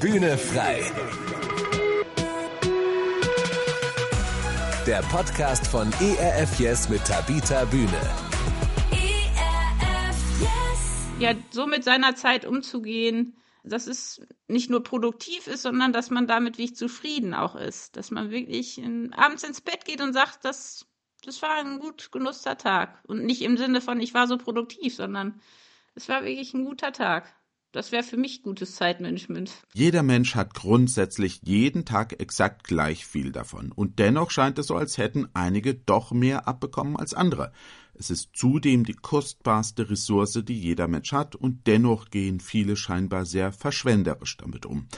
Bühne frei. Der Podcast von ERF Yes mit Tabita Bühne. Ja, so mit seiner Zeit umzugehen, dass es nicht nur produktiv ist, sondern dass man damit wirklich zufrieden auch ist. Dass man wirklich in, abends ins Bett geht und sagt, das, das war ein gut genutzter Tag. Und nicht im Sinne von, ich war so produktiv, sondern es war wirklich ein guter Tag. Das wäre für mich gutes Zeitmanagement. Jeder Mensch hat grundsätzlich jeden Tag exakt gleich viel davon. Und dennoch scheint es so, als hätten einige doch mehr abbekommen als andere. Es ist zudem die kostbarste Ressource, die jeder Mensch hat, und dennoch gehen viele scheinbar sehr verschwenderisch damit um.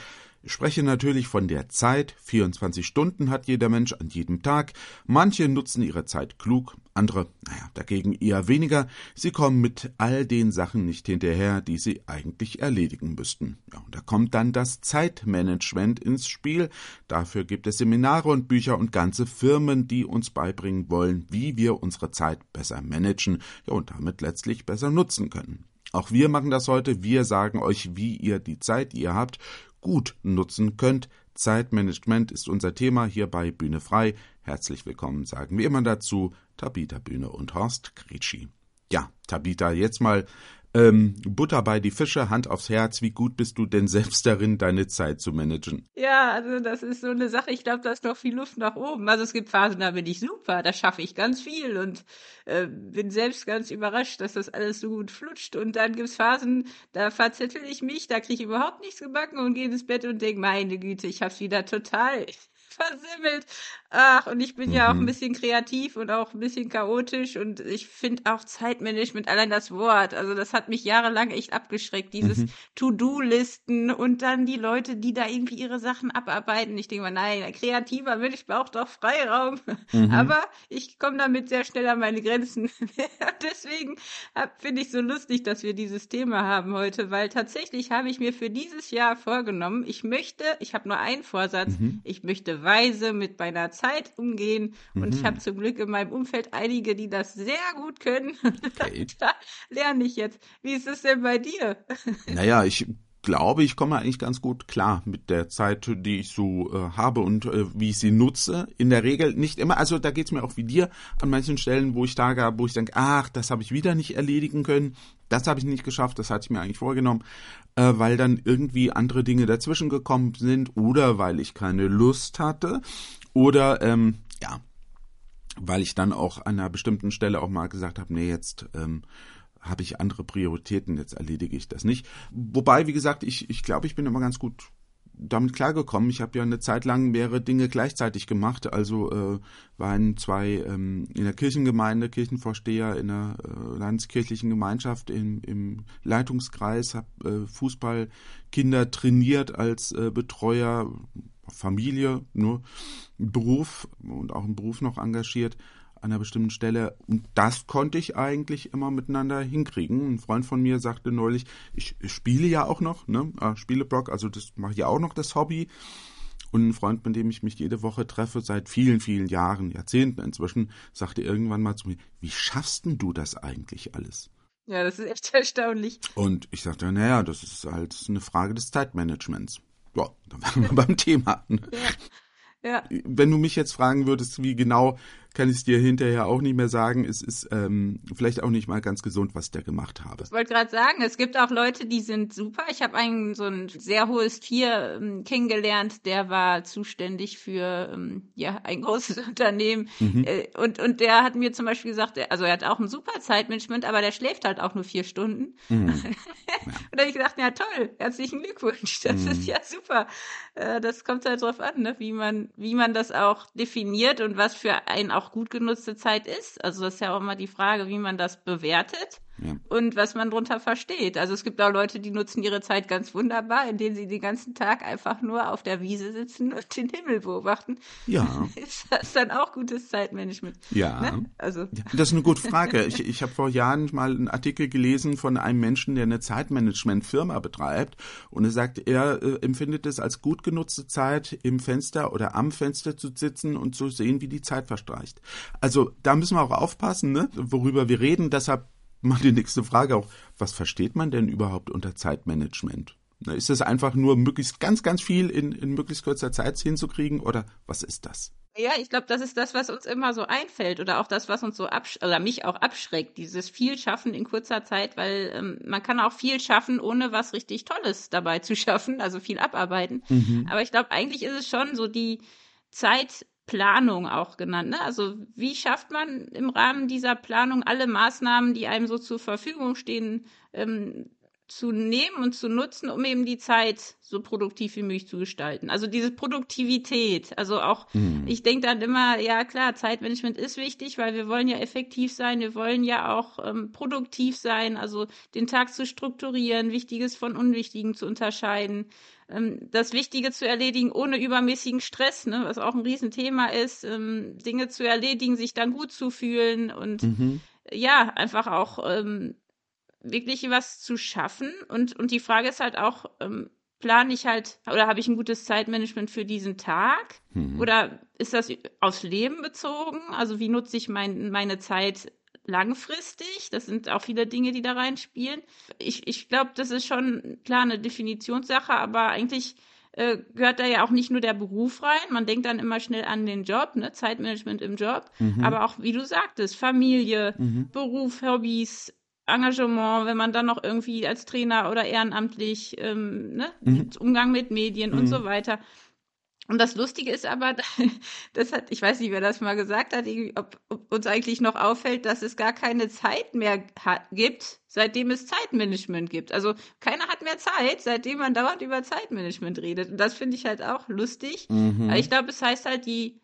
Ich spreche natürlich von der Zeit. 24 Stunden hat jeder Mensch an jedem Tag. Manche nutzen ihre Zeit klug, andere, naja, dagegen eher weniger. Sie kommen mit all den Sachen nicht hinterher, die sie eigentlich erledigen müssten. Ja, und da kommt dann das Zeitmanagement ins Spiel. Dafür gibt es Seminare und Bücher und ganze Firmen, die uns beibringen wollen, wie wir unsere Zeit besser managen ja, und damit letztlich besser nutzen können. Auch wir machen das heute. Wir sagen euch, wie ihr die Zeit, die ihr habt, gut nutzen könnt. Zeitmanagement ist unser Thema hier bei Bühne frei. Herzlich willkommen sagen wir immer dazu Tabita Bühne und Horst Gritschi. Ja, Tabita, jetzt mal ähm, Butter bei die Fische, Hand aufs Herz. Wie gut bist du denn selbst darin, deine Zeit zu managen? Ja, also das ist so eine Sache. Ich glaube, da ist noch viel Luft nach oben. Also es gibt Phasen, da bin ich super, da schaffe ich ganz viel und äh, bin selbst ganz überrascht, dass das alles so gut flutscht. Und dann gibt's Phasen, da verzettel ich mich, da kriege ich überhaupt nichts gebacken und gehe ins Bett und denke, meine Güte, ich habe wieder total versimmelt. Ach, und ich bin mhm. ja auch ein mhm. bisschen kreativ und auch ein bisschen chaotisch und ich finde auch Zeitmanagement, allein das Wort, also das hat mich jahrelang echt abgeschreckt, dieses mhm. To-Do-Listen und dann die Leute, die da irgendwie ihre Sachen abarbeiten. Ich denke mal, nein, ein kreativer Mensch braucht doch Freiraum. Mhm. Aber ich komme damit sehr schnell an meine Grenzen. Deswegen finde ich so lustig, dass wir dieses Thema haben heute, weil tatsächlich habe ich mir für dieses Jahr vorgenommen, ich möchte, ich habe nur einen Vorsatz, mhm. ich möchte weise mit meiner Zeit Zeit umgehen. Und mhm. ich habe zum Glück in meinem Umfeld einige, die das sehr gut können. Okay. da lerne ich jetzt. Wie ist es denn bei dir? Naja, ich glaube, ich komme eigentlich ganz gut klar mit der Zeit, die ich so äh, habe und äh, wie ich sie nutze. In der Regel nicht immer, also da geht es mir auch wie dir an manchen Stellen, wo ich Tage habe, wo ich denke, ach, das habe ich wieder nicht erledigen können, das habe ich nicht geschafft, das hatte ich mir eigentlich vorgenommen, äh, weil dann irgendwie andere Dinge dazwischen gekommen sind oder weil ich keine Lust hatte oder ähm, ja, weil ich dann auch an einer bestimmten Stelle auch mal gesagt habe, nee, jetzt ähm, habe ich andere Prioritäten, jetzt erledige ich das nicht. Wobei, wie gesagt, ich, ich glaube, ich bin immer ganz gut damit klargekommen. Ich habe ja eine Zeit lang mehrere Dinge gleichzeitig gemacht. Also äh, waren zwei ähm, in der Kirchengemeinde, Kirchenvorsteher in der äh, landeskirchlichen Gemeinschaft im, im Leitungskreis, habe äh, Fußballkinder trainiert als äh, Betreuer, Familie, nur Beruf und auch im Beruf noch engagiert an einer bestimmten Stelle. Und das konnte ich eigentlich immer miteinander hinkriegen. Ein Freund von mir sagte neulich, ich, spiele ja auch noch, ne? Äh, Spieleblock, also das mache ich ja auch noch das Hobby. Und ein Freund, mit dem ich mich jede Woche treffe, seit vielen, vielen Jahren, Jahrzehnten inzwischen, sagte irgendwann mal zu mir, wie schaffst denn du das eigentlich alles? Ja, das ist echt erstaunlich. Und ich sagte, naja, das ist halt eine Frage des Zeitmanagements. Ja, dann wären wir beim Thema. Ja. Ja. Wenn du mich jetzt fragen würdest, wie genau kann ich es dir hinterher auch nicht mehr sagen. Es ist ähm, vielleicht auch nicht mal ganz gesund, was ich da gemacht habe. Ich wollte gerade sagen, es gibt auch Leute, die sind super. Ich habe einen so ein sehr hohes Tier ähm, kennengelernt, der war zuständig für ähm, ja ein großes Unternehmen mhm. äh, und und der hat mir zum Beispiel gesagt, also er hat auch ein super Zeitmanagement, aber der schläft halt auch nur vier Stunden. Mhm. Ja. und da habe ich gedacht, ja toll, herzlichen Glückwunsch, das mhm. ist ja super. Äh, das kommt halt drauf an, ne? wie man wie man das auch definiert und was für einen auch auch gut genutzte Zeit ist. Also das ist ja auch immer die Frage, wie man das bewertet ja. und was man darunter versteht. Also es gibt auch Leute, die nutzen ihre Zeit ganz wunderbar, indem sie den ganzen Tag einfach nur auf der Wiese sitzen und den Himmel beobachten. Ja. Ist das dann auch gutes Zeitmanagement? Ja. Ne? Also. Das ist eine gute Frage. Ich, ich habe vor Jahren mal einen Artikel gelesen von einem Menschen, der eine Zeitmanagement-Firma betreibt und er sagt, er äh, empfindet es als gut genutzte Zeit, im Fenster oder am Fenster zu sitzen und zu sehen, wie die Zeit verstreicht. Also da müssen wir auch aufpassen, ne? worüber wir reden. Deshalb mal die nächste Frage auch. Was versteht man denn überhaupt unter Zeitmanagement? Ist es einfach nur möglichst ganz, ganz viel in, in möglichst kurzer Zeit hinzukriegen oder was ist das? Ja, ich glaube, das ist das, was uns immer so einfällt oder auch das, was uns so absch oder mich auch abschreckt, dieses viel schaffen in kurzer Zeit, weil ähm, man kann auch viel schaffen, ohne was richtig Tolles dabei zu schaffen, also viel abarbeiten. Mhm. Aber ich glaube, eigentlich ist es schon so die Zeitplanung auch genannt. Ne? Also wie schafft man im Rahmen dieser Planung alle Maßnahmen, die einem so zur Verfügung stehen, ähm, zu nehmen und zu nutzen, um eben die Zeit so produktiv wie möglich zu gestalten. Also diese Produktivität, also auch, mhm. ich denke dann immer, ja klar, Zeitmanagement ist wichtig, weil wir wollen ja effektiv sein, wir wollen ja auch ähm, produktiv sein, also den Tag zu strukturieren, Wichtiges von Unwichtigen zu unterscheiden, ähm, das Wichtige zu erledigen ohne übermäßigen Stress, ne, was auch ein Riesenthema ist, ähm, Dinge zu erledigen, sich dann gut zu fühlen und mhm. ja, einfach auch ähm, wirklich was zu schaffen. Und, und die Frage ist halt auch, ähm, plane ich halt oder habe ich ein gutes Zeitmanagement für diesen Tag? Mhm. Oder ist das aufs Leben bezogen? Also wie nutze ich mein, meine Zeit langfristig? Das sind auch viele Dinge, die da reinspielen. Ich, ich glaube, das ist schon klar eine Definitionssache, aber eigentlich äh, gehört da ja auch nicht nur der Beruf rein. Man denkt dann immer schnell an den Job, ne? Zeitmanagement im Job, mhm. aber auch, wie du sagtest, Familie, mhm. Beruf, Hobbys, Engagement, wenn man dann noch irgendwie als Trainer oder ehrenamtlich, ähm, ne, mhm. Umgang mit Medien mhm. und so weiter. Und das Lustige ist aber, das hat, ich weiß nicht, wer das mal gesagt hat, ob, ob uns eigentlich noch auffällt, dass es gar keine Zeit mehr hat, gibt, seitdem es Zeitmanagement gibt. Also keiner hat mehr Zeit, seitdem man dauernd über Zeitmanagement redet. Und das finde ich halt auch lustig. Mhm. Aber ich glaube, es heißt halt, die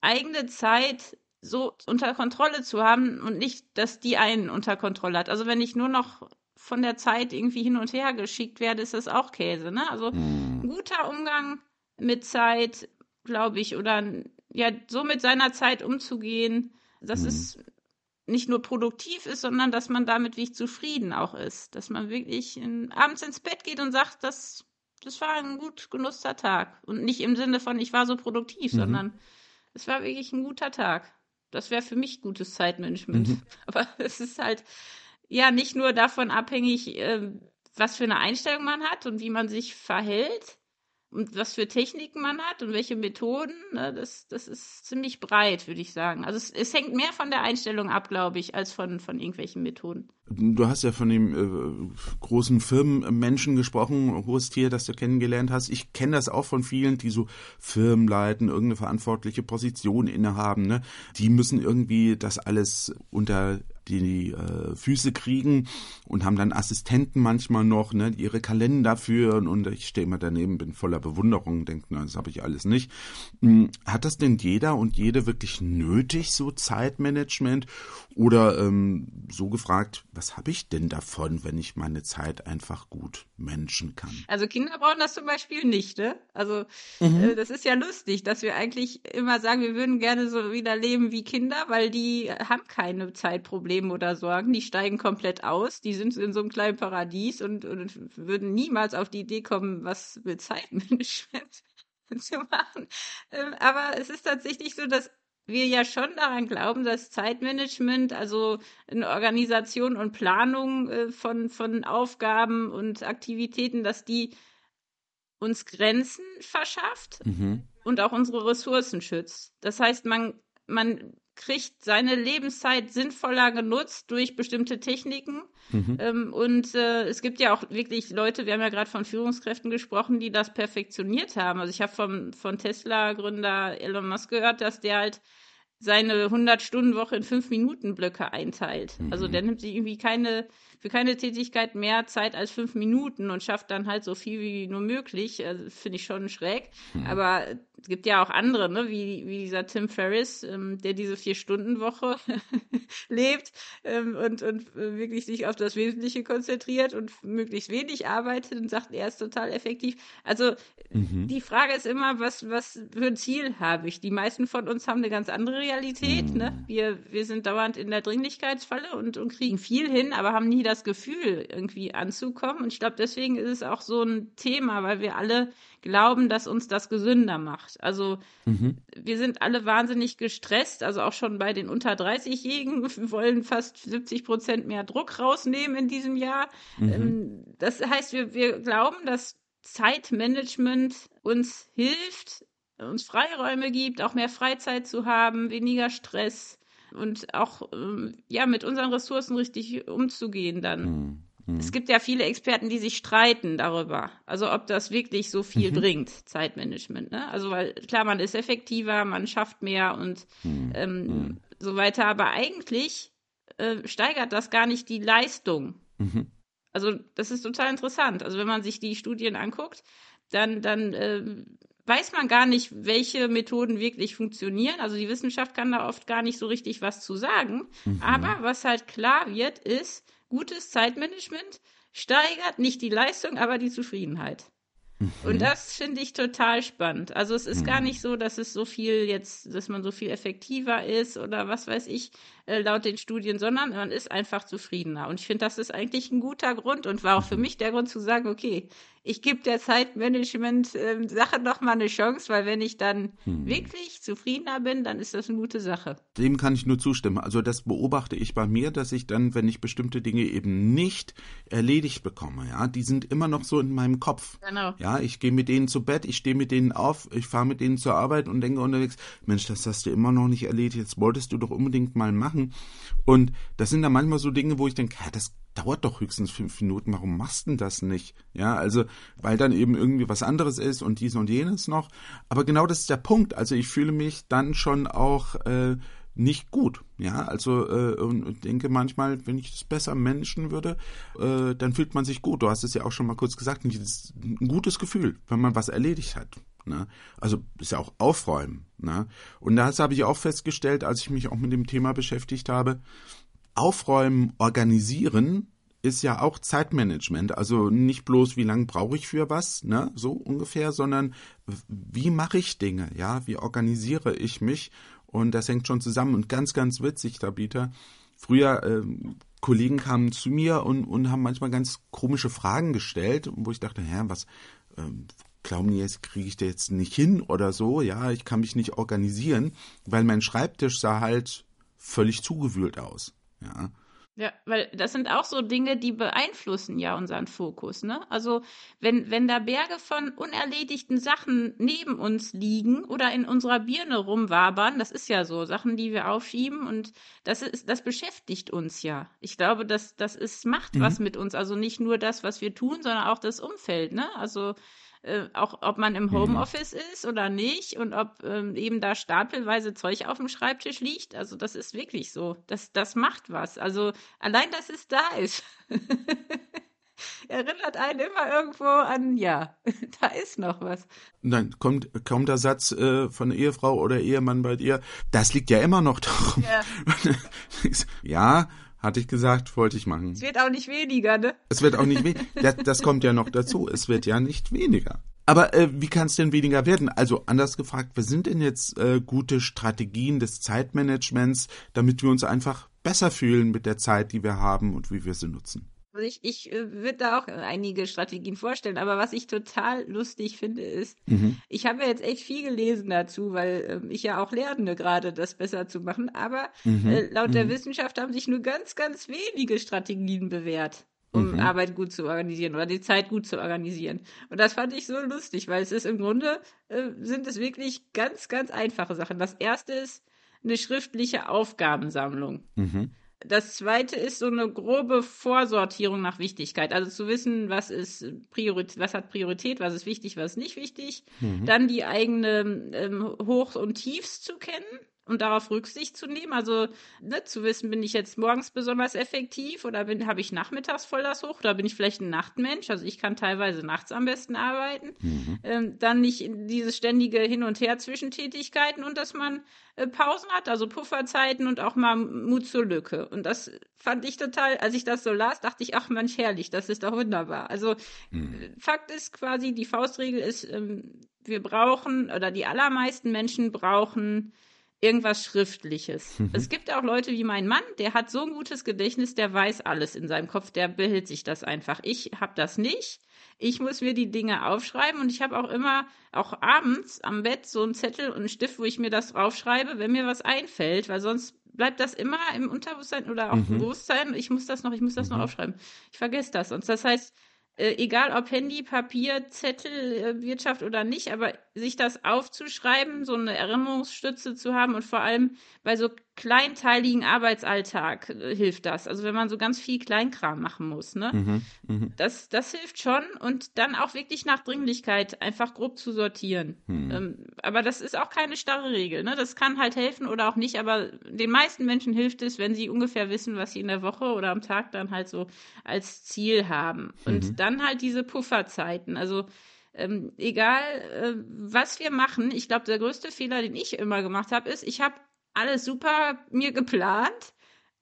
eigene Zeit so unter Kontrolle zu haben und nicht, dass die einen unter Kontrolle hat. Also wenn ich nur noch von der Zeit irgendwie hin und her geschickt werde, ist das auch Käse. Ne? Also ein guter Umgang mit Zeit, glaube ich, oder ja, so mit seiner Zeit umzugehen, dass hm. es nicht nur produktiv ist, sondern dass man damit wirklich zufrieden auch ist. Dass man wirklich in, abends ins Bett geht und sagt, das, das war ein gut genutzter Tag. Und nicht im Sinne von, ich war so produktiv, mhm. sondern es war wirklich ein guter Tag. Das wäre für mich gutes Zeitmanagement. Mhm. Aber es ist halt ja nicht nur davon abhängig, äh, was für eine Einstellung man hat und wie man sich verhält, und was für Techniken man hat und welche Methoden, ne, das, das ist ziemlich breit, würde ich sagen. Also es, es hängt mehr von der Einstellung ab, glaube ich, als von, von irgendwelchen Methoden. Du hast ja von dem äh, großen Firmenmenschen gesprochen, hohes Tier, das du kennengelernt hast. Ich kenne das auch von vielen, die so Firmen leiten, irgendeine verantwortliche Position innehaben. Ne? Die müssen irgendwie das alles unter die äh, Füße kriegen und haben dann Assistenten manchmal noch, ne, die ihre Kalender führen und ich stehe immer daneben, bin voller Bewunderung, denke, na, das habe ich alles nicht. Hm, hat das denn jeder und jede wirklich nötig, so Zeitmanagement? Oder ähm, so gefragt, was habe ich denn davon, wenn ich meine Zeit einfach gut managen kann? Also Kinder brauchen das zum Beispiel nicht, ne? Also mhm. äh, das ist ja lustig, dass wir eigentlich immer sagen, wir würden gerne so wieder leben wie Kinder, weil die haben keine Zeitprobleme oder Sorgen, die steigen komplett aus, die sind in so einem kleinen Paradies und, und würden niemals auf die Idee kommen, was mit Zeitmanagement zu machen. Ähm, aber es ist tatsächlich so, dass wir ja schon daran glauben, dass Zeitmanagement, also eine Organisation und Planung äh, von, von Aufgaben und Aktivitäten, dass die uns Grenzen verschafft mhm. und auch unsere Ressourcen schützt. Das heißt, man, man kriegt seine Lebenszeit sinnvoller genutzt durch bestimmte Techniken. Mhm. Ähm, und äh, es gibt ja auch wirklich Leute, wir haben ja gerade von Führungskräften gesprochen, die das perfektioniert haben. Also ich habe vom von Tesla-Gründer Elon Musk gehört, dass der halt seine 100-Stunden-Woche in 5-Minuten-Blöcke einteilt. Mhm. Also der nimmt sich irgendwie keine, für keine Tätigkeit mehr Zeit als fünf Minuten und schafft dann halt so viel wie nur möglich. Also, Finde ich schon schräg. Mhm. Aber es gibt ja auch andere, ne, wie, wie dieser Tim Ferriss, ähm, der diese Vier-Stunden-Woche lebt ähm, und, und äh, wirklich sich auf das Wesentliche konzentriert und möglichst wenig arbeitet und sagt, er ist total effektiv. Also mhm. die Frage ist immer, was, was für ein Ziel habe ich? Die meisten von uns haben eine ganz andere Realität. Ne? Mhm. Ne? Wir, wir sind dauernd in der Dringlichkeitsfalle und, und kriegen viel hin, aber haben nie das Gefühl, irgendwie anzukommen. Und ich glaube, deswegen ist es auch so ein Thema, weil wir alle glauben, dass uns das gesünder macht. Also mhm. wir sind alle wahnsinnig gestresst, also auch schon bei den unter 30-Jährigen. Wir wollen fast 70 Prozent mehr Druck rausnehmen in diesem Jahr. Mhm. Ähm, das heißt, wir, wir glauben, dass Zeitmanagement uns hilft, uns Freiräume gibt, auch mehr Freizeit zu haben, weniger Stress und auch ähm, ja mit unseren Ressourcen richtig umzugehen dann. Mhm. Es gibt ja viele Experten, die sich streiten darüber, also ob das wirklich so viel mhm. bringt, Zeitmanagement. Ne? Also weil klar, man ist effektiver, man schafft mehr und mhm. Ähm, hm. so weiter, aber eigentlich äh, steigert das gar nicht die Leistung. Mhm. Also das ist total interessant. Also wenn man sich die Studien anguckt, dann, dann äh, weiß man gar nicht, welche Methoden wirklich funktionieren. Also die Wissenschaft kann da oft gar nicht so richtig was zu sagen. Mhm. Aber was halt klar wird, ist, gutes Zeitmanagement steigert nicht die Leistung, aber die Zufriedenheit. Und mhm. das finde ich total spannend. Also es ist mhm. gar nicht so, dass es so viel jetzt, dass man so viel effektiver ist oder was weiß ich, äh, laut den Studien, sondern man ist einfach zufriedener. Und ich finde, das ist eigentlich ein guter Grund und war auch für mhm. mich der Grund zu sagen, okay, ich gebe der Zeitmanagement-Sache ähm, äh, noch mal eine Chance, weil wenn ich dann hm. wirklich zufriedener bin, dann ist das eine gute Sache. Dem kann ich nur zustimmen. Also das beobachte ich bei mir, dass ich dann, wenn ich bestimmte Dinge eben nicht erledigt bekomme, ja, die sind immer noch so in meinem Kopf. Genau. Ja, ich gehe mit denen zu Bett, ich stehe mit denen auf, ich fahre mit denen zur Arbeit und denke unterwegs, Mensch, das hast du immer noch nicht erledigt, jetzt wolltest du doch unbedingt mal machen. Und das sind dann manchmal so Dinge, wo ich denke, ja, das dauert doch höchstens fünf Minuten, warum machst du denn das nicht? Ja, also, weil dann eben irgendwie was anderes ist und dies und jenes noch. Aber genau das ist der Punkt. Also ich fühle mich dann schon auch äh, nicht gut. Ja, also äh, und denke manchmal, wenn ich das besser managen würde, äh, dann fühlt man sich gut. Du hast es ja auch schon mal kurz gesagt, ein gutes Gefühl, wenn man was erledigt hat. Ne? Also ist ja auch Aufräumen. Ne? Und das habe ich auch festgestellt, als ich mich auch mit dem Thema beschäftigt habe, Aufräumen, organisieren ist ja auch Zeitmanagement. Also nicht bloß, wie lange brauche ich für was, ne, so ungefähr, sondern wie mache ich Dinge, ja, wie organisiere ich mich? Und das hängt schon zusammen. Und ganz, ganz witzig, Tabitha. Früher, äh, Kollegen kamen zu mir und, und haben manchmal ganz komische Fragen gestellt, wo ich dachte, hä, was, äh, glauben die jetzt, kriege ich da jetzt nicht hin oder so? Ja, ich kann mich nicht organisieren, weil mein Schreibtisch sah halt völlig zugewühlt aus. Ja. Ja, weil das sind auch so Dinge, die beeinflussen ja unseren Fokus, ne? Also, wenn, wenn da Berge von unerledigten Sachen neben uns liegen oder in unserer Birne rumwabern, das ist ja so, Sachen, die wir aufschieben und das ist, das beschäftigt uns ja. Ich glaube, das, das ist, macht mhm. was mit uns. Also nicht nur das, was wir tun, sondern auch das Umfeld, ne? Also, äh, auch ob man im mhm. Homeoffice mhm. ist oder nicht und ob ähm, eben da stapelweise Zeug auf dem Schreibtisch liegt. Also das ist wirklich so. Das, das macht was. Also allein, dass es da ist. erinnert einen immer irgendwo an, ja, da ist noch was. dann kommt, kommt der Satz äh, von Ehefrau oder Ehemann bei dir, das liegt ja immer noch darum. Ja, ja hatte ich gesagt, wollte ich machen. Es wird auch nicht weniger, ne? Es wird auch nicht weniger. Das, das kommt ja noch dazu. Es wird ja nicht weniger. Aber äh, wie kann es denn weniger werden? Also anders gefragt, was sind denn jetzt äh, gute Strategien des Zeitmanagements, damit wir uns einfach besser fühlen mit der Zeit, die wir haben und wie wir sie nutzen? Also ich, ich äh, würde da auch einige Strategien vorstellen, aber was ich total lustig finde, ist, mhm. ich habe ja jetzt echt viel gelesen dazu, weil äh, ich ja auch lerne gerade, das besser zu machen, aber mhm. äh, laut mhm. der Wissenschaft haben sich nur ganz, ganz wenige Strategien bewährt um mhm. Arbeit gut zu organisieren oder die Zeit gut zu organisieren. Und das fand ich so lustig, weil es ist im Grunde, äh, sind es wirklich ganz, ganz einfache Sachen. Das erste ist eine schriftliche Aufgabensammlung. Mhm. Das zweite ist so eine grobe Vorsortierung nach Wichtigkeit. Also zu wissen, was ist Priorität, was hat Priorität, was ist wichtig, was ist nicht wichtig. Mhm. Dann die eigene ähm, Hochs und Tiefs zu kennen und darauf Rücksicht zu nehmen. Also ne, zu wissen, bin ich jetzt morgens besonders effektiv oder bin habe ich nachmittags voll das hoch oder bin ich vielleicht ein Nachtmensch? Also ich kann teilweise nachts am besten arbeiten. Mhm. Ähm, dann nicht dieses ständige Hin und Her zwischen Tätigkeiten und dass man äh, Pausen hat, also Pufferzeiten und auch mal Mut zur Lücke. Und das fand ich total, als ich das so las, dachte ich, ach Mensch, herrlich, das ist doch wunderbar. Also mhm. Fakt ist quasi, die Faustregel ist, ähm, wir brauchen oder die allermeisten Menschen brauchen irgendwas Schriftliches. Mhm. Es gibt auch Leute wie mein Mann, der hat so ein gutes Gedächtnis, der weiß alles in seinem Kopf, der behält sich das einfach. Ich habe das nicht. Ich muss mir die Dinge aufschreiben und ich habe auch immer, auch abends am Bett, so einen Zettel und einen Stift, wo ich mir das draufschreibe, wenn mir was einfällt, weil sonst bleibt das immer im Unterbewusstsein oder auch mhm. im Bewusstsein. Ich muss das noch, ich muss das mhm. noch aufschreiben. Ich vergesse das. Und das heißt, äh, egal ob Handy, Papier, Zettel, äh, Wirtschaft oder nicht, aber sich das aufzuschreiben, so eine Erinnerungsstütze zu haben und vor allem bei so kleinteiligen Arbeitsalltag äh, hilft das. Also wenn man so ganz viel Kleinkram machen muss, ne? Mhm, mh. das, das hilft schon und dann auch wirklich nach Dringlichkeit einfach grob zu sortieren. Mhm. Ähm, aber das ist auch keine starre Regel, ne? Das kann halt helfen oder auch nicht, aber den meisten Menschen hilft es, wenn sie ungefähr wissen, was sie in der Woche oder am Tag dann halt so als Ziel haben. Und mhm. dann halt diese Pufferzeiten. Also ähm, egal, äh, was wir machen, ich glaube, der größte Fehler, den ich immer gemacht habe, ist, ich habe alles super mir geplant,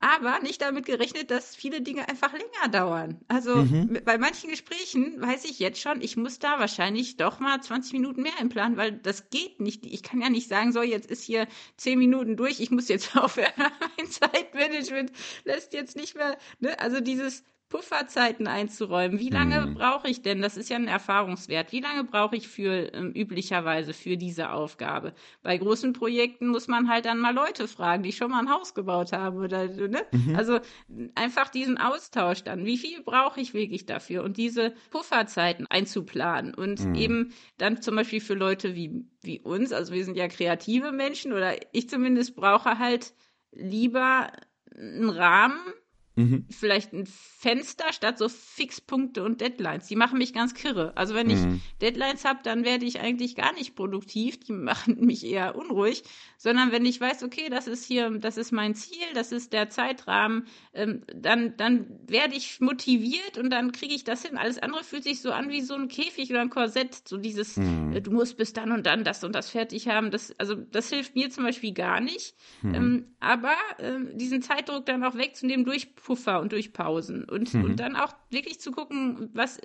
aber nicht damit gerechnet, dass viele Dinge einfach länger dauern. Also mhm. bei manchen Gesprächen weiß ich jetzt schon, ich muss da wahrscheinlich doch mal 20 Minuten mehr einplanen, weil das geht nicht. Ich kann ja nicht sagen, so jetzt ist hier 10 Minuten durch, ich muss jetzt aufhören. mein Zeitmanagement lässt jetzt nicht mehr, ne? Also dieses Pufferzeiten einzuräumen. Wie lange hm. brauche ich denn? Das ist ja ein Erfahrungswert. Wie lange brauche ich für ähm, üblicherweise für diese Aufgabe? Bei großen Projekten muss man halt dann mal Leute fragen, die schon mal ein Haus gebaut haben oder ne? Mhm. Also einfach diesen Austausch dann. Wie viel brauche ich wirklich dafür? Und diese Pufferzeiten einzuplanen und mhm. eben dann zum Beispiel für Leute wie wie uns, also wir sind ja kreative Menschen oder ich zumindest brauche halt lieber einen Rahmen Mhm. Vielleicht ein Fenster statt so Fixpunkte und Deadlines. Die machen mich ganz kirre. Also wenn mhm. ich Deadlines habe, dann werde ich eigentlich gar nicht produktiv. Die machen mich eher unruhig. Sondern wenn ich weiß, okay, das ist hier, das ist mein Ziel, das ist der Zeitrahmen, ähm, dann, dann werde ich motiviert und dann kriege ich das hin. Alles andere fühlt sich so an wie so ein Käfig oder ein Korsett. So dieses, mhm. äh, du musst bis dann und dann das und das fertig haben. Das, also das hilft mir zum Beispiel gar nicht. Mhm. Ähm, aber äh, diesen Zeitdruck dann auch wegzunehmen durch Puffer und durch Pausen und, mhm. und dann auch wirklich zu gucken, was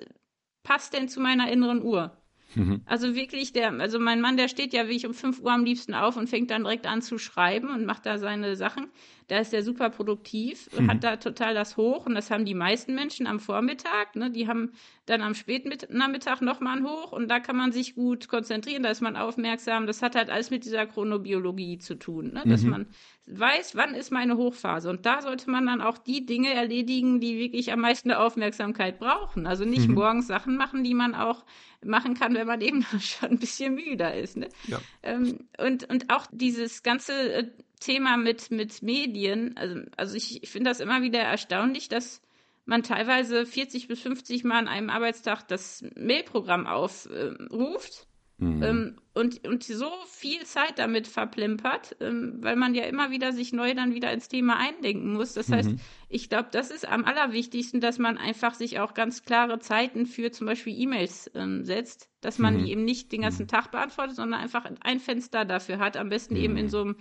passt denn zu meiner inneren Uhr? Mhm. Also wirklich, der, also mein Mann, der steht ja wie ich um 5 Uhr am liebsten auf und fängt dann direkt an zu schreiben und macht da seine Sachen. Da ist er super produktiv, mhm. hat da total das Hoch und das haben die meisten Menschen am Vormittag. Ne? Die haben dann am späten Nachmittag nochmal ein Hoch und da kann man sich gut konzentrieren, da ist man aufmerksam. Das hat halt alles mit dieser Chronobiologie zu tun, ne? dass mhm. man weiß, wann ist meine Hochphase. Und da sollte man dann auch die Dinge erledigen, die wirklich am meisten Aufmerksamkeit brauchen. Also nicht mhm. morgens Sachen machen, die man auch machen kann, wenn man eben schon ein bisschen müder ist. Ne? Ja. Ähm, und, und auch dieses ganze äh, Thema mit, mit Medien, also, also ich, ich finde das immer wieder erstaunlich, dass man teilweise 40 bis 50 Mal an einem Arbeitstag das Mailprogramm aufruft äh, mhm. ähm, und, und so viel Zeit damit verplempert, ähm, weil man ja immer wieder sich neu dann wieder ins Thema eindenken muss. Das mhm. heißt, ich glaube, das ist am allerwichtigsten, dass man einfach sich auch ganz klare Zeiten für zum Beispiel E-Mails ähm, setzt, dass man mhm. die eben nicht den ganzen mhm. Tag beantwortet, sondern einfach ein Fenster dafür hat, am besten eben in mhm. so einem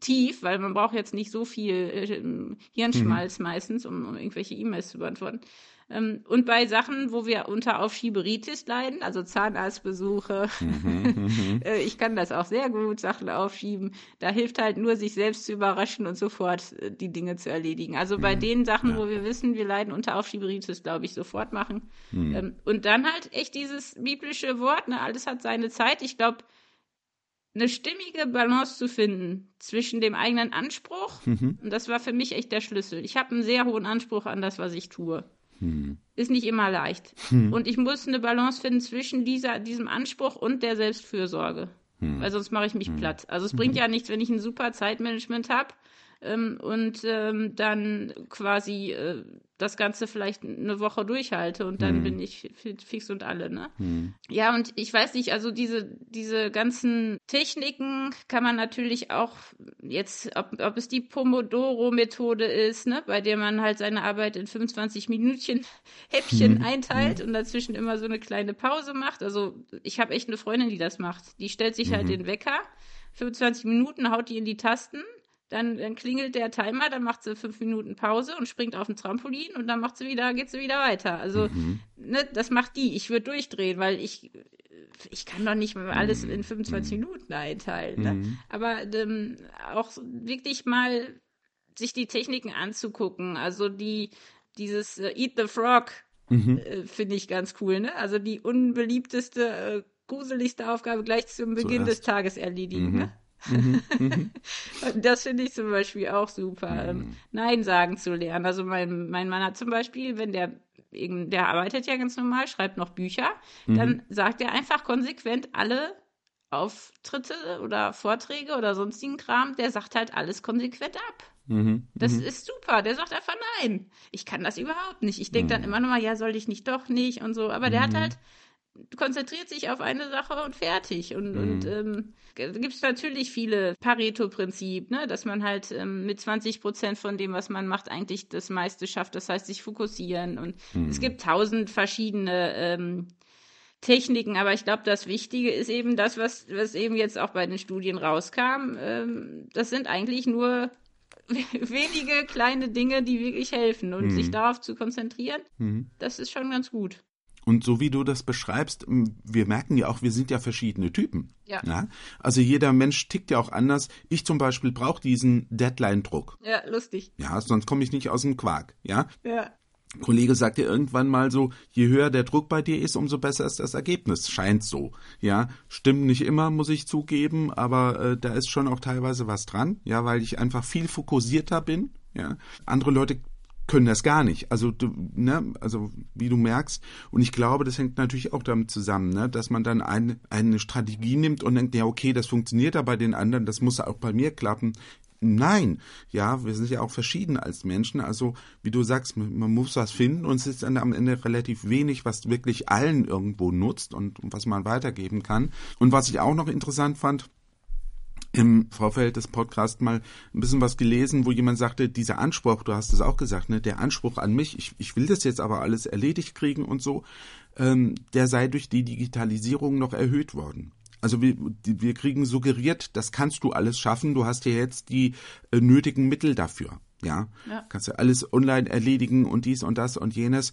tief, weil man braucht jetzt nicht so viel äh, Hirnschmalz mhm. meistens, um, um irgendwelche E-Mails zu beantworten. Ähm, und bei Sachen, wo wir unter Aufschieberitis leiden, also Zahnarztbesuche, mhm, mhm. äh, ich kann das auch sehr gut, Sachen aufschieben. Da hilft halt nur, sich selbst zu überraschen und sofort äh, die Dinge zu erledigen. Also bei mhm. den Sachen, ja. wo wir wissen, wir leiden unter Aufschieberitis, glaube ich, sofort machen. Mhm. Ähm, und dann halt echt dieses biblische Wort, ne, alles hat seine Zeit. Ich glaube, eine stimmige Balance zu finden zwischen dem eigenen Anspruch, mhm. und das war für mich echt der Schlüssel. Ich habe einen sehr hohen Anspruch an das, was ich tue. Mhm. Ist nicht immer leicht. Mhm. Und ich muss eine Balance finden zwischen dieser, diesem Anspruch und der Selbstfürsorge. Hm. Weil sonst mache ich mich hm. platt. Also es bringt ja nichts, wenn ich ein super Zeitmanagement habe ähm, und ähm, dann quasi äh, das Ganze vielleicht eine Woche durchhalte und dann hm. bin ich fix und alle, ne? Hm. Ja, und ich weiß nicht, also diese, diese ganzen Techniken kann man natürlich auch jetzt, ob, ob es die Pomodoro-Methode ist, ne, bei der man halt seine Arbeit in 25 Minütchen Häppchen hm. einteilt hm. und dazwischen immer so eine kleine Pause macht. Also ich habe echt eine Freundin, die das macht. Die stellt sich halt mhm. den Wecker, 25 Minuten, haut die in die Tasten dann, dann klingelt der Timer, dann macht sie fünf Minuten Pause und springt auf den Trampolin und dann macht sie wieder, geht sie wieder weiter. Also, mhm. ne, das macht die. Ich würde durchdrehen, weil ich ich kann doch nicht alles in 25 Minuten einteilen. Ne? Mhm. Aber ähm, auch wirklich mal sich die Techniken anzugucken. Also die, dieses äh, Eat the Frog Mhm. äh, finde ich ganz cool, ne? Also die unbeliebteste, äh, gruseligste Aufgabe gleich zum Beginn des Zuerst. Tages erledigen, Mhm. ne? Mhm. Mhm. Das finde ich zum Beispiel auch super, Mhm. Nein sagen zu lernen. Also mein, mein Mann hat zum Beispiel, wenn der der arbeitet ja ganz normal, schreibt noch Bücher, Mhm. dann sagt er einfach konsequent alle Auftritte oder Vorträge oder sonstigen Kram, der sagt halt alles konsequent ab. Mhm. Das Mhm. ist super. Der sagt einfach nein. Ich kann das überhaupt nicht. Ich denke dann Mhm. immer noch mal, ja, soll ich nicht, doch nicht und so. Aber der hat Mhm. halt konzentriert sich auf eine Sache und fertig. Und, und Mhm. ähm, gibt es natürlich viele Pareto-Prinzip, ne, dass man halt ähm, mit 20 Prozent von dem, was man macht, eigentlich das meiste schafft. Das heißt, sich fokussieren. Und Mhm. es gibt tausend verschiedene ähm, Techniken, aber ich glaube, das Wichtige ist eben das, was, was eben jetzt auch bei den Studien rauskam. Ähm, das sind eigentlich nur wenige kleine Dinge, die wirklich helfen und Mhm. sich darauf zu konzentrieren, Mhm. das ist schon ganz gut. Und so wie du das beschreibst, wir merken ja auch, wir sind ja verschiedene Typen. Ja. Also jeder Mensch tickt ja auch anders. Ich zum Beispiel brauche diesen Deadline-Druck. Ja, lustig. Ja, sonst komme ich nicht aus dem Quark. Ja, Ja. Kollege sagte irgendwann mal so, je höher der Druck bei dir ist, umso besser ist das Ergebnis. Scheint so. Ja, stimmt nicht immer, muss ich zugeben, aber äh, da ist schon auch teilweise was dran. Ja, weil ich einfach viel fokussierter bin. Ja, andere Leute können das gar nicht. Also du, ne, also wie du merkst. Und ich glaube, das hängt natürlich auch damit zusammen, ne, dass man dann eine, eine Strategie nimmt und denkt, ja okay, das funktioniert da bei den anderen, das muss auch bei mir klappen. Nein, ja, wir sind ja auch verschieden als Menschen. Also, wie du sagst, man muss was finden und es ist dann am Ende relativ wenig, was wirklich allen irgendwo nutzt und was man weitergeben kann. Und was ich auch noch interessant fand, im Vorfeld des Podcasts mal ein bisschen was gelesen, wo jemand sagte, dieser Anspruch, du hast es auch gesagt, ne, der Anspruch an mich, ich, ich will das jetzt aber alles erledigt kriegen und so, ähm, der sei durch die Digitalisierung noch erhöht worden. Also wir, wir kriegen suggeriert, das kannst du alles schaffen, du hast ja jetzt die äh, nötigen Mittel dafür. Ja? Ja. kannst du alles online erledigen und dies und das und jenes.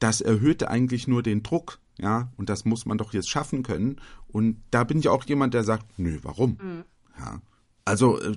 Das erhöht eigentlich nur den Druck, ja, und das muss man doch jetzt schaffen können. Und da bin ich auch jemand, der sagt, nö, warum? Ja. Also äh,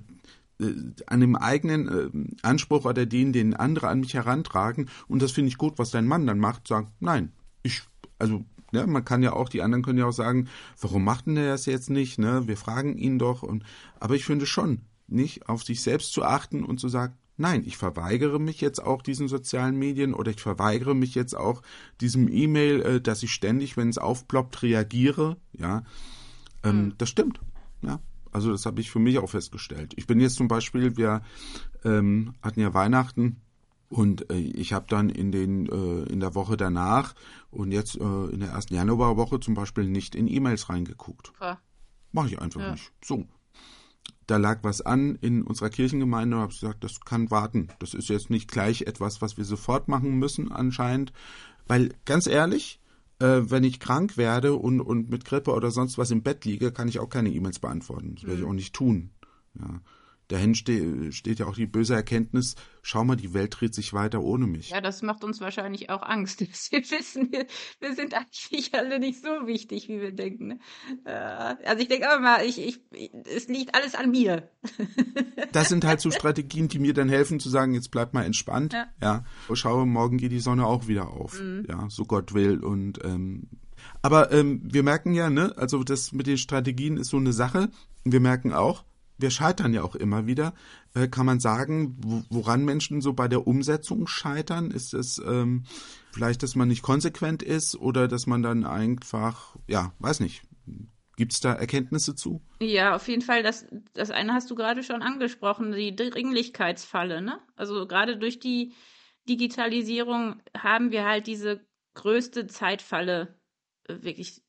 äh, an dem eigenen äh, Anspruch oder den, den andere an mich herantragen, und das finde ich gut, was dein Mann dann macht, sagen, nein, ich, also ja, man kann ja auch, die anderen können ja auch sagen, warum macht denn der das jetzt nicht, ne? Wir fragen ihn doch und aber ich finde schon, nicht auf sich selbst zu achten und zu sagen, nein, ich verweigere mich jetzt auch diesen sozialen Medien oder ich verweigere mich jetzt auch diesem E-Mail, äh, dass ich ständig, wenn es aufploppt, reagiere, ja. Ähm, Das stimmt, ja. Also das habe ich für mich auch festgestellt. Ich bin jetzt zum Beispiel, wir ähm, hatten ja Weihnachten und äh, ich habe dann in den äh, in der Woche danach und jetzt äh, in der ersten Januarwoche zum Beispiel nicht in E-Mails reingeguckt. Super. Mache ich einfach Ja. nicht. So. Da lag was an in unserer Kirchengemeinde und habe gesagt, das kann warten. Das ist jetzt nicht gleich etwas, was wir sofort machen müssen anscheinend. Weil ganz ehrlich, äh, wenn ich krank werde und, und mit Grippe oder sonst was im Bett liege, kann ich auch keine E-Mails beantworten. Das werde ich auch nicht tun. Ja. Dahin ste steht ja auch die böse Erkenntnis, schau mal, die Welt dreht sich weiter ohne mich. Ja, das macht uns wahrscheinlich auch Angst, dass wir wissen, wir, wir sind eigentlich alle nicht so wichtig, wie wir denken. Ne? Äh, Also ich denke immer mal, ich, ich, es liegt alles an mir. das sind halt so Strategien, die mir dann helfen zu sagen, jetzt bleib mal entspannt. Ja. Ja. Schaue, morgen geht die Sonne auch wieder auf. Ja, so Gott will. Und ähm, aber ähm, wir merken ja, ne, also das mit den Strategien ist so eine Sache. Wir merken auch, wir scheitern ja auch immer wieder. Äh, kann man sagen, wo, woran Menschen so bei der Umsetzung scheitern? Ist es ähm, vielleicht, dass man nicht konsequent ist oder dass man dann einfach, ja, weiß nicht. Gibt es da Erkenntnisse zu? Ja, auf jeden Fall. Das, das eine hast du gerade schon angesprochen, die Dringlichkeitsfalle. Ne? Also gerade durch die Digitalisierung haben wir halt diese größte Zeitfalle äh, wirklich,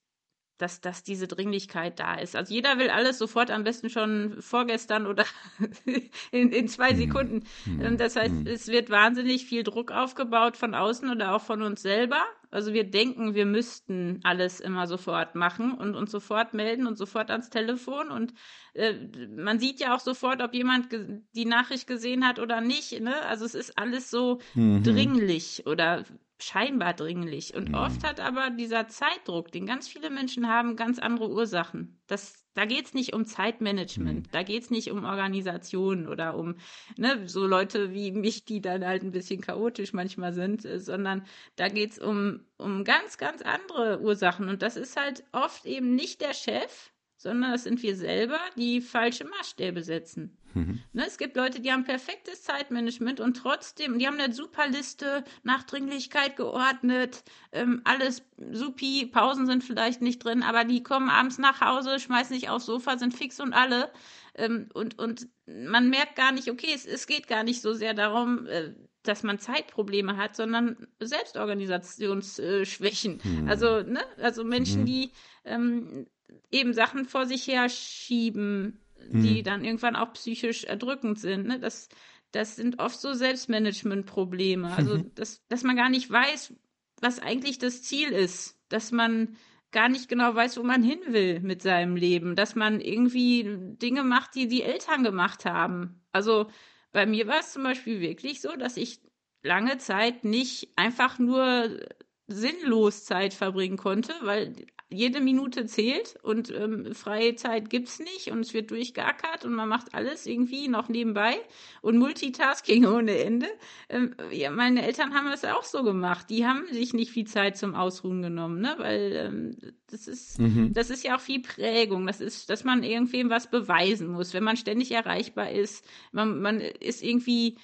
dass, dass diese Dringlichkeit da ist. Also jeder will alles sofort, am besten schon vorgestern oder in, in zwei Sekunden. Ähm, Das heißt, es wird wahnsinnig viel Druck aufgebaut von außen oder auch von uns selber. Also wir denken, wir müssten alles immer sofort machen und uns sofort melden und sofort ans Telefon. Und äh, man sieht ja auch sofort, ob jemand die Nachricht gesehen hat oder nicht. Ne? Also es ist alles so Mhm. dringlich oder scheinbar dringlich. Und mhm. oft hat aber dieser Zeitdruck, den ganz viele Menschen haben, ganz andere Ursachen. Das, da geht es nicht um Zeitmanagement, mhm. da geht es nicht um Organisation oder um ne, so Leute wie mich, die dann halt ein bisschen chaotisch manchmal sind, äh, sondern da geht es um, um ganz, ganz andere Ursachen. Und das ist halt oft eben nicht der Chef, sondern das sind wir selber, die falsche Maßstäbe setzen. Mhm. Ne, es gibt Leute, die haben perfektes Zeitmanagement und trotzdem, die haben eine super Liste nach Dringlichkeit geordnet, ähm, alles supi, Pausen sind vielleicht nicht drin, aber die kommen abends nach Hause, schmeißen sich aufs Sofa, sind fix und alle. Ähm, und, und man merkt gar nicht, okay, es, es geht gar nicht so sehr darum, äh, dass man Zeitprobleme hat, sondern Selbstorganisationsschwächen. Mhm. Also, ne, also Menschen, mhm. die ähm, eben Sachen vor sich her schieben, die mhm. dann irgendwann auch psychisch erdrückend sind. Ne? Das, das sind oft so Selbstmanagement-Probleme. Also, mhm. dass, dass man gar nicht weiß, was eigentlich das Ziel ist. Dass man gar nicht genau weiß, wo man hin will mit seinem Leben. Dass man irgendwie Dinge macht, die die Eltern gemacht haben. Also, bei mir war es zum Beispiel wirklich so, dass ich lange Zeit nicht einfach nur sinnlos Zeit verbringen konnte, weil jede Minute zählt und ähm, freie Zeit gibt's nicht und es wird durchgeackert und man macht alles irgendwie noch nebenbei und Multitasking ohne Ende. Ähm, ja, meine Eltern haben es auch so gemacht. Die haben sich nicht viel Zeit zum Ausruhen genommen, ne? Weil ähm, das ist, mhm. das ist ja auch viel Prägung. Das ist, dass man irgendwem was beweisen muss, wenn man ständig erreichbar ist. Man, man ist irgendwie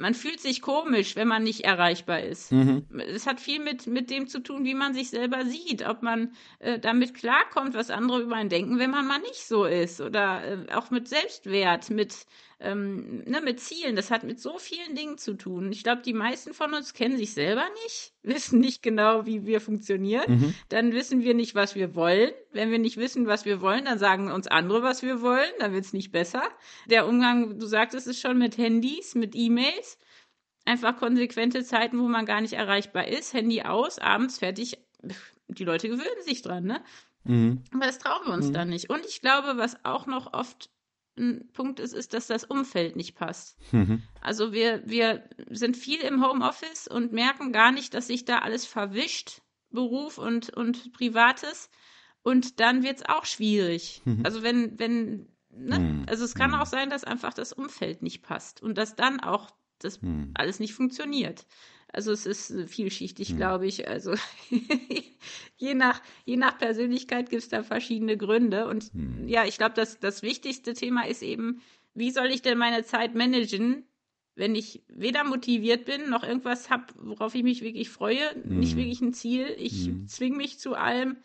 man fühlt sich komisch, wenn man nicht erreichbar ist. Mhm. Es hat viel mit, mit dem zu tun, wie man sich selber sieht, ob man äh, damit klarkommt, was andere über einen denken, wenn man mal nicht so ist. Oder äh, auch mit Selbstwert, mit, ähm, ne, mit Zielen. Das hat mit so vielen Dingen zu tun. Ich glaube, die meisten von uns kennen sich selber nicht, wissen nicht genau, wie wir funktionieren. Mhm. Dann wissen wir nicht, was wir wollen. Wenn wir nicht wissen, was wir wollen, dann sagen uns andere, was wir wollen. Dann wird es nicht besser. Der Umgang, du sagtest es schon, mit Handys, mit E-Mails. Einfach konsequente Zeiten, wo man gar nicht erreichbar ist. Handy aus, abends fertig. Die Leute gewöhnen sich dran, ne? Mhm. Aber das trauen wir uns mhm. dann nicht. Und ich glaube, was auch noch oft ein Punkt ist, ist, dass das Umfeld nicht passt. Mhm. Also wir, wir sind viel im Homeoffice und merken gar nicht, dass sich da alles verwischt, Beruf und, und Privates. Und dann wird es auch schwierig. Mhm. Also wenn, wenn, ne? Mhm. Also es kann mhm. auch sein, dass einfach das Umfeld nicht passt und dass dann auch das mhm. alles nicht funktioniert. Also es ist vielschichtig, mhm. glaube ich. Also je nach, je nach Persönlichkeit gibt es da verschiedene Gründe. Und mhm. ja, ich glaube, das, das wichtigste Thema ist eben, wie soll ich denn meine Zeit managen, wenn ich weder motiviert bin, noch irgendwas habe, worauf ich mich wirklich freue, mhm. nicht wirklich ein Ziel. Ich mhm. zwinge mich zu allem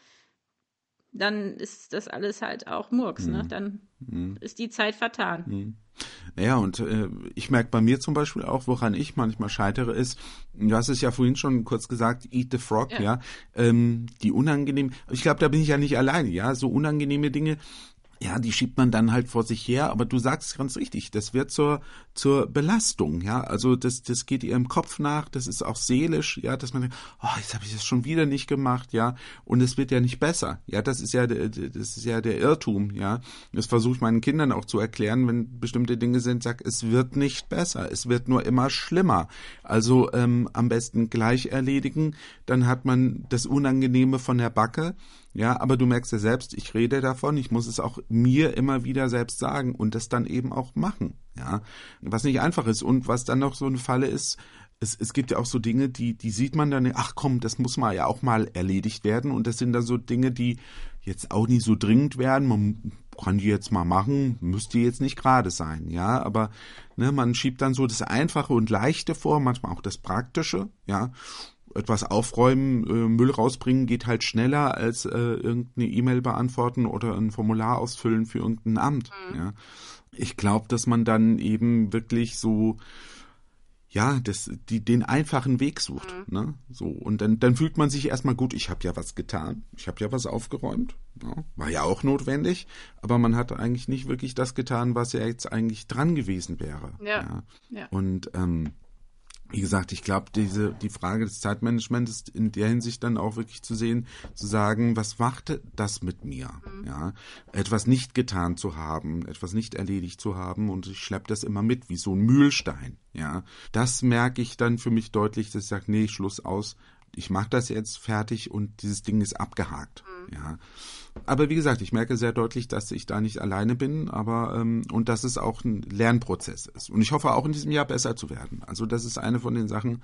dann ist das alles halt auch Murks, ne? Mhm. Dann mhm. ist die Zeit vertan. Mhm. Naja, und äh, ich merke bei mir zum Beispiel auch, woran ich manchmal scheitere, ist, du hast es ja vorhin schon kurz gesagt, eat the frog, ja. ja ähm, die unangenehm, ich glaube, da bin ich ja nicht alleine, ja, so unangenehme Dinge, ja, die schiebt man dann halt vor sich her, aber du sagst ganz richtig, das wird zur, zur Belastung, ja, also das, das geht ihr im Kopf nach, das ist auch seelisch, ja, dass man denkt, oh, jetzt habe ich das schon wieder nicht gemacht, ja, und es wird ja nicht besser, ja, das ist ja, das ist ja der Irrtum, ja, das versuche ich meinen Kindern auch zu erklären, wenn bestimmte Dinge sind, sag, es wird nicht besser, es wird nur immer schlimmer, also ähm, am besten gleich erledigen, dann hat man das Unangenehme von der Backe, ja, aber du merkst ja selbst, ich rede davon, ich muss es auch mir immer wieder selbst sagen und das dann eben auch machen. Ja, was nicht einfach ist und was dann noch so eine Falle ist, es, es gibt ja auch so Dinge, die, die sieht man dann, ach komm, das muss mal ja auch mal erledigt werden und das sind dann so Dinge, die jetzt auch nicht so dringend werden. Man kann die jetzt mal machen, müsste jetzt nicht gerade sein, ja, aber ne, man schiebt dann so das Einfache und Leichte vor, manchmal auch das Praktische, ja, etwas aufräumen, äh, Müll rausbringen geht halt schneller als äh, irgendeine E-Mail beantworten oder ein Formular ausfüllen für irgendein Amt. Mhm. Ja. Ich glaube, dass man dann eben wirklich so ja, das, die, den einfachen Weg sucht. Mhm. Ne? So, und dann, dann fühlt man sich erstmal gut, ich habe ja was getan, ich habe ja was aufgeräumt. Ja, war ja auch notwendig, aber man hat eigentlich nicht wirklich das getan, was ja jetzt eigentlich dran gewesen wäre. Ja. ja. ja. Und ähm, wie gesagt, ich glaube, diese die Frage des Zeitmanagements ist in der Hinsicht dann auch wirklich zu sehen, zu sagen, was machte das mit mir? Mhm. Ja, etwas nicht getan zu haben, etwas nicht erledigt zu haben und ich schleppe das immer mit wie so ein Mühlstein. Ja, das merke ich dann für mich deutlich, dass ich sage, nee, Schluss aus, ich mache das jetzt fertig und dieses Ding ist abgehakt. Mhm. Ja. Aber wie gesagt, ich merke sehr deutlich, dass ich da nicht alleine bin, aber ähm, und dass es auch ein Lernprozess ist. Und ich hoffe auch in diesem Jahr besser zu werden. Also das ist eine von den Sachen,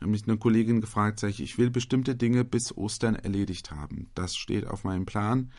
habe mich eine Kollegin gefragt, sage ich, ich will bestimmte Dinge bis Ostern erledigt haben. Das steht auf meinem Plan,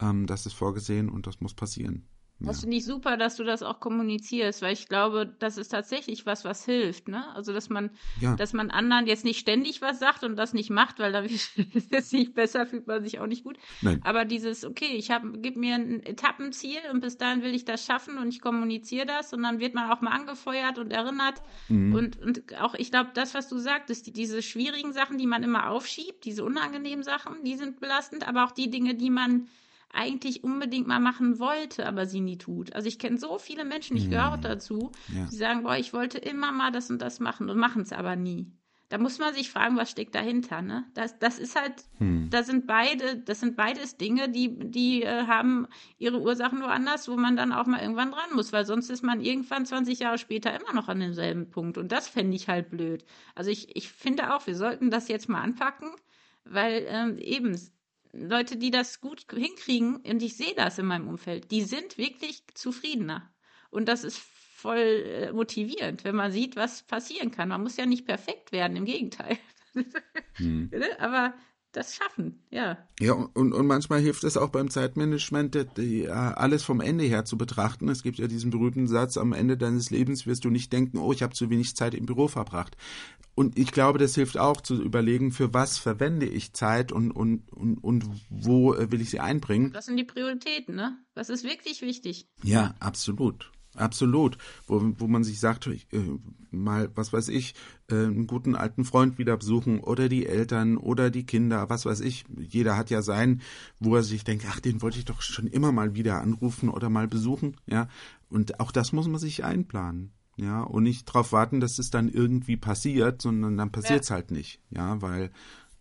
ähm, das ist vorgesehen und das muss passieren. Das finde ich super, dass du das auch kommunizierst, weil ich glaube, das ist tatsächlich was, was hilft, ne? Also, dass man, ja. dass man anderen jetzt nicht ständig was sagt und das nicht macht, weil da ist es nicht besser, fühlt man sich auch nicht gut. Nein. Aber dieses, okay, ich habe, gib mir ein Etappenziel und bis dahin will ich das schaffen und ich kommuniziere das und dann wird man auch mal angefeuert und erinnert. Mhm. Und, und auch, ich glaube, das, was du sagtest, die, diese schwierigen Sachen, die man immer aufschiebt, diese unangenehmen Sachen, die sind belastend, aber auch die Dinge, die man eigentlich unbedingt mal machen wollte, aber sie nie tut. Also ich kenne so viele Menschen, ich gehöre dazu, ja. die sagen, boah, ich wollte immer mal das und das machen und machen es aber nie. Da muss man sich fragen, was steckt dahinter, ne? Das, das ist halt, hm. da sind beide, das sind beides Dinge, die, die äh, haben ihre Ursachen woanders, wo man dann auch mal irgendwann dran muss, weil sonst ist man irgendwann 20 Jahre später immer noch an demselben Punkt. Und das fände ich halt blöd. Also ich, ich finde auch, wir sollten das jetzt mal anpacken, weil ähm, eben Leute, die das gut hinkriegen, und ich sehe das in meinem Umfeld, die sind wirklich zufriedener. Und das ist voll äh, motivierend, wenn man sieht, was passieren kann. Man muss ja nicht perfekt werden, im Gegenteil. Hm. Ne? Aber das schaffen, ja. Ja, und, und manchmal hilft es auch beim Zeitmanagement, die, alles vom Ende her zu betrachten. Es gibt ja diesen berühmten Satz, am Ende deines Lebens wirst du nicht denken, oh, ich habe zu wenig Zeit im Büro verbracht. Und ich glaube, das hilft auch zu überlegen, für was verwende ich Zeit und, und, und, und wo äh, will ich sie einbringen. Was sind die Prioritäten, ne? Was ist wirklich wichtig? Ja, absolut. Absolut. Wo, wo man sich sagt, äh, mal, was weiß ich, äh, einen guten alten Freund wieder besuchen oder die Eltern oder die Kinder, was weiß ich. Jeder hat ja sein, wo er sich denkt, ach, den wollte ich doch schon immer mal wieder anrufen oder mal besuchen, ja. Und auch das muss man sich einplanen ja, und nicht darauf warten, dass es dann irgendwie passiert, sondern dann passiert es ja. halt nicht, ja, weil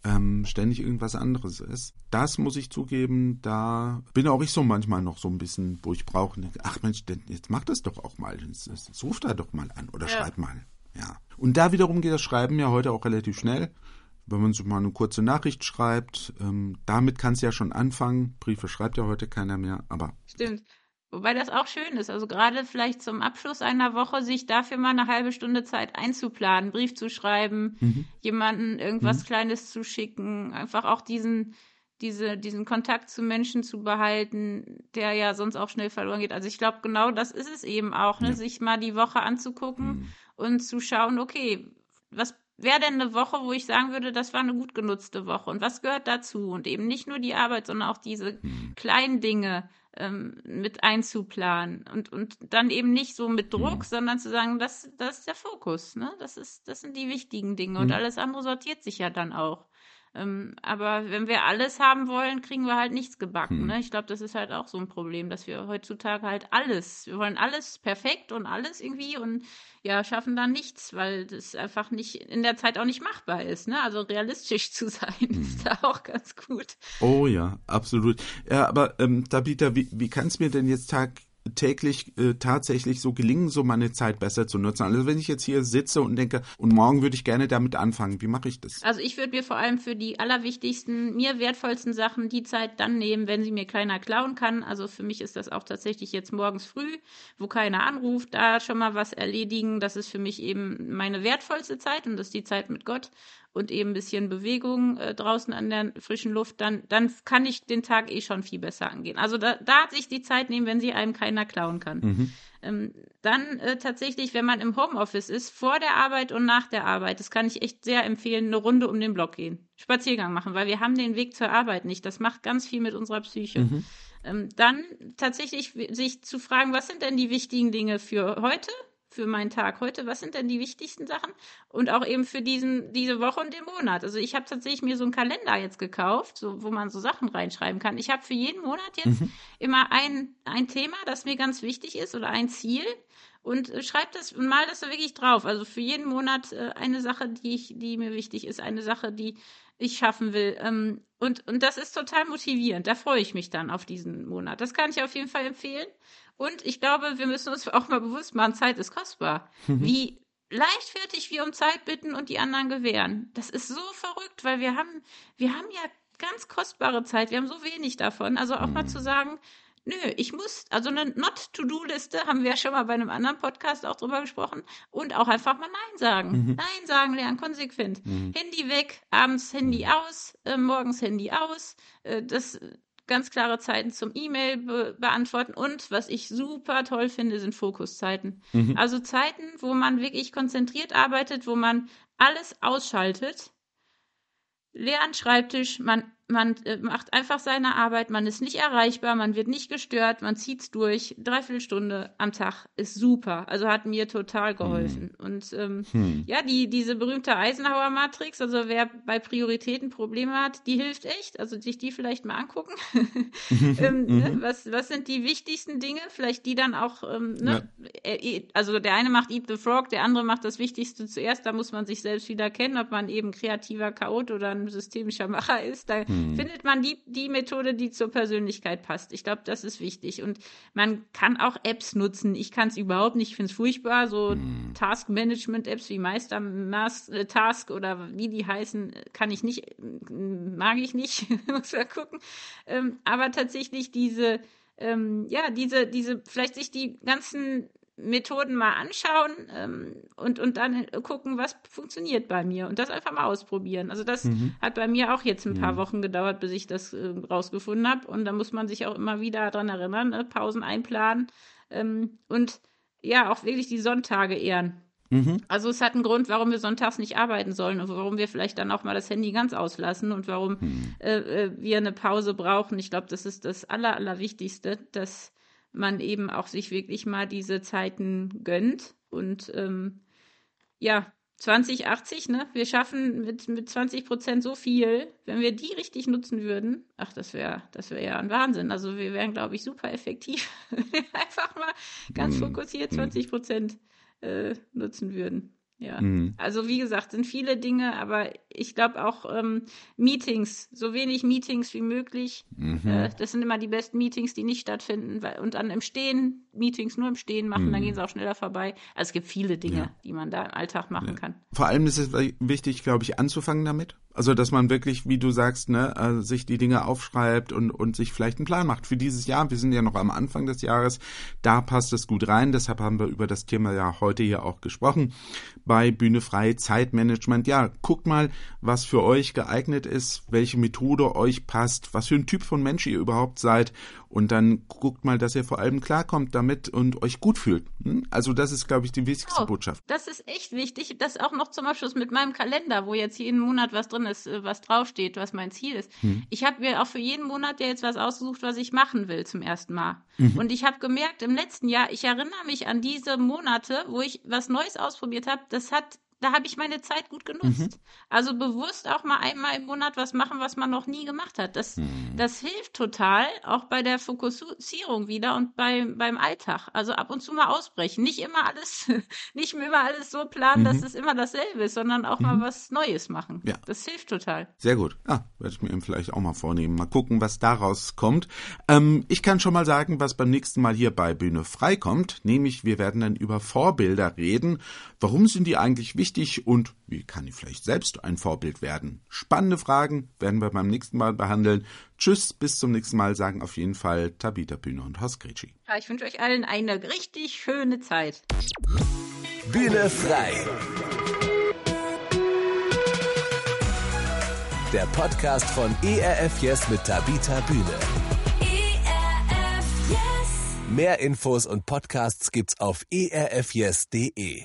ähm, ständig irgendwas anderes ist. Das muss ich zugeben, da bin auch ich so manchmal noch so ein bisschen, wo ich brauche, ach Mensch, jetzt mach das doch auch mal, jetzt, jetzt ruf da doch mal an oder ja. schreib mal, ja. Und da wiederum geht das Schreiben ja heute auch relativ schnell. Wenn man so mal eine kurze Nachricht schreibt, ähm, damit kann es ja schon anfangen. Briefe schreibt ja heute keiner mehr, aber. Stimmt. Wobei das auch schön ist. Also gerade vielleicht zum Abschluss einer Woche sich dafür mal eine halbe Stunde Zeit einzuplanen, Brief zu schreiben, mhm. jemanden irgendwas mhm. Kleines zu schicken, einfach auch diesen, diese, diesen Kontakt zu Menschen zu behalten, der ja sonst auch schnell verloren geht. Also ich glaube, genau das ist es eben auch, ne? Ja. sich mal die Woche anzugucken mhm. und zu schauen, okay, was wäre denn eine Woche, wo ich sagen würde, das war eine gut genutzte Woche und was gehört dazu? Und eben nicht nur die Arbeit, sondern auch diese mhm. kleinen Dinge ähm, mit einzuplanen und, und dann eben nicht so mit Druck, mhm. sondern zu sagen, das, das ist der Fokus, ne? Das ist, das sind die wichtigen Dinge und mhm. alles andere sortiert sich ja dann auch. Ähm, aber wenn wir alles haben wollen, kriegen wir halt nichts gebacken. Hm. Ne? Ich glaube, das ist halt auch so ein Problem, dass wir heutzutage halt alles, wir wollen alles perfekt und alles irgendwie und ja, schaffen dann nichts, weil das einfach nicht in der Zeit auch nicht machbar ist. Ne? Also realistisch zu sein hm. ist da auch ganz gut. Oh ja, absolut. Ja, aber ähm, Tabitha, wie, wie kann es mir denn jetzt Tag täglich äh, tatsächlich so gelingen, so meine Zeit besser zu nutzen. Also wenn ich jetzt hier sitze und denke, und morgen würde ich gerne damit anfangen, wie mache ich das? Also ich würde mir vor allem für die allerwichtigsten, mir wertvollsten Sachen die Zeit dann nehmen, wenn sie mir keiner klauen kann. Also für mich ist das auch tatsächlich jetzt morgens früh, wo keiner anruft, da schon mal was erledigen. Das ist für mich eben meine wertvollste Zeit und das ist die Zeit mit Gott und eben ein bisschen Bewegung äh, draußen an der frischen Luft, dann, dann kann ich den Tag eh schon viel besser angehen. Also da, da sich die Zeit nehmen, wenn sie einem keiner klauen kann. Mhm. Ähm, dann äh, tatsächlich, wenn man im Homeoffice ist, vor der Arbeit und nach der Arbeit, das kann ich echt sehr empfehlen, eine Runde um den Block gehen. Spaziergang machen, weil wir haben den Weg zur Arbeit nicht. Das macht ganz viel mit unserer Psyche. Mhm. Ähm, dann tatsächlich sich zu fragen, was sind denn die wichtigen Dinge für heute? Für meinen Tag heute, was sind denn die wichtigsten Sachen und auch eben für diesen diese Woche und den Monat. Also ich habe tatsächlich mir so einen Kalender jetzt gekauft, so wo man so Sachen reinschreiben kann. Ich habe für jeden Monat jetzt mhm. immer ein ein Thema, das mir ganz wichtig ist oder ein Ziel und äh, schreib das und mal das da wirklich drauf. Also für jeden Monat äh, eine Sache, die ich die mir wichtig ist, eine Sache, die ich schaffen will. Ähm, und, und das ist total motivierend. Da freue ich mich dann auf diesen Monat. Das kann ich auf jeden Fall empfehlen. Und ich glaube, wir müssen uns auch mal bewusst machen, Zeit ist kostbar. Mhm. Wie leichtfertig wir um Zeit bitten und die anderen gewähren. Das ist so verrückt, weil wir haben, wir haben ja ganz kostbare Zeit. Wir haben so wenig davon. Also auch mhm. mal zu sagen, nö, ich muss, also eine Not-to-Do-Liste haben wir ja schon mal bei einem anderen Podcast auch drüber gesprochen und auch einfach mal Nein sagen. Mhm. Nein sagen lernen, konsequent. Mhm. Handy weg, abends Handy mhm. aus, äh, morgens Handy aus. Äh, das ganz klare Zeiten zum E-Mail be beantworten und was ich super toll finde, sind Fokuszeiten. Mhm. Also Zeiten, wo man wirklich konzentriert arbeitet, wo man alles ausschaltet. Leeren Schreibtisch, man man äh, macht einfach seine Arbeit, man ist nicht erreichbar, man wird nicht gestört, man zieht's durch. Dreiviertel Stunde am Tag ist super. Also hat mir total geholfen. Hm. Und ähm, hm. ja, die, diese berühmte Eisenhower-Matrix, also wer bei Prioritäten Probleme hat, die hilft echt. Also sich die vielleicht mal angucken. ähm, ne? Mhm. was, was sind die wichtigsten Dinge? Vielleicht die dann auch, ähm, ne? Ja. Äh, also der eine macht Eat the Frog, der andere macht das Wichtigste zuerst. Da muss man sich selbst wieder kennen, ob man eben kreativer Chaot oder ein systemischer Macher ist. Da hm. Findet man die, die Methode, die zur Persönlichkeit passt. Ich glaube, das ist wichtig. Und man kann auch Apps nutzen. Ich kann es überhaupt nicht, ich finde es furchtbar. So hm. Task-Management-Apps wie Meister äh, Task oder wie die heißen, kann ich nicht, mag ich nicht, muss man gucken. Ähm, aber tatsächlich diese, ähm, ja, diese, diese, vielleicht sich die ganzen Methoden mal anschauen ähm, und, und dann gucken, was funktioniert bei mir und das einfach mal ausprobieren. Also das mhm. hat bei mir auch jetzt ein paar mhm. Wochen gedauert, bis ich das äh, rausgefunden habe und da muss man sich auch immer wieder dran erinnern, ne? Pausen einplanen ähm, und ja, auch wirklich die Sonntage ehren. Mhm. Also es hat einen Grund, warum wir sonntags nicht arbeiten sollen und warum wir vielleicht dann auch mal das Handy ganz auslassen und warum mhm. äh, äh wir eine Pause brauchen. Ich glaube, das ist das Aller, Allerwichtigste, dass man eben auch sich wirklich mal diese Zeiten gönnt. Und ähm, ja, 2080, ne? Wir schaffen mit, mit 20 Prozent so viel, wenn wir die richtig nutzen würden. Ach, das wäre das wäre ja ein Wahnsinn. Also wir wären, glaube ich, super effektiv, einfach mal ganz mhm. fokussiert 20 Prozent äh, nutzen würden. Ja, mhm. also wie gesagt, sind viele Dinge, aber ich glaube auch ähm, Meetings, so wenig Meetings wie möglich. Mhm. Äh, das sind immer die besten Meetings, die nicht stattfinden. Weil, und dann im Stehen, Meetings nur im Stehen machen, mhm. dann gehen sie auch schneller vorbei. Also es gibt viele Dinge, ja. die man da im Alltag machen ja. kann. Vor allem ist es wichtig, glaube ich, anzufangen damit. Also, dass man wirklich, wie du sagst, ne, äh, sich die Dinge aufschreibt und, und sich vielleicht einen Plan macht für dieses Jahr. Wir sind ja noch am Anfang des Jahres. Da passt es gut rein. Deshalb haben wir über das Thema ja heute hier auch gesprochen. Bei Bühne frei Zeitmanagement. Ja, guckt mal, was für euch geeignet ist, welche Methode euch passt, was für ein Typ von Mensch ihr überhaupt seid und dann guckt mal, dass ihr vor allem klarkommt damit und euch gut fühlt. Hm? Also das ist, glaube ich, die wichtigste oh, Botschaft. Das ist echt wichtig. Das auch noch zum Abschluss mit meinem Kalender, wo jetzt jeden Monat was drin ist, äh, was draufsteht, was mein Ziel ist. Hm. Ich habe mir auch für jeden Monat ja jetzt was ausgesucht, was ich machen will zum ersten Mal. Mhm. Und ich habe gemerkt, im letzten Jahr, ich erinnere mich an diese Monate, wo ich was Neues ausprobiert habe, das hat da habe ich meine Zeit gut genutzt. Mhm. Also bewusst auch mal einmal im Monat was machen, was man noch nie gemacht hat. Das, mhm. das hilft total, auch bei der Fokussierung wieder und bei, beim Alltag. Also ab und zu mal ausbrechen. Nicht immer alles, nicht immer alles so planen, mhm. dass es immer dasselbe ist, sondern auch mal mhm. was Neues machen. Ja. Das hilft total. Sehr gut. Ja, werde ich mir vielleicht auch mal vornehmen. Mal gucken, was daraus kommt. Ähm, ich kann schon mal sagen, was beim nächsten Mal hier bei Bühne frei kommt. Nämlich, wir werden dann über Vorbilder reden. Warum sind die eigentlich wichtig? Wichtig und wie kann ich vielleicht selbst ein Vorbild werden? Spannende Fragen werden wir beim nächsten Mal behandeln. Tschüss, bis zum nächsten Mal, sagen auf jeden Fall Tabita Bühne und Horst Gretschi. Ja, ich wünsche euch allen eine richtig schöne Zeit. Bühne frei. Der Podcast von ERF Yes mit Tabita Bühne. ERF Yes. Mehr Infos und Podcasts gibt's auf erfyes.de.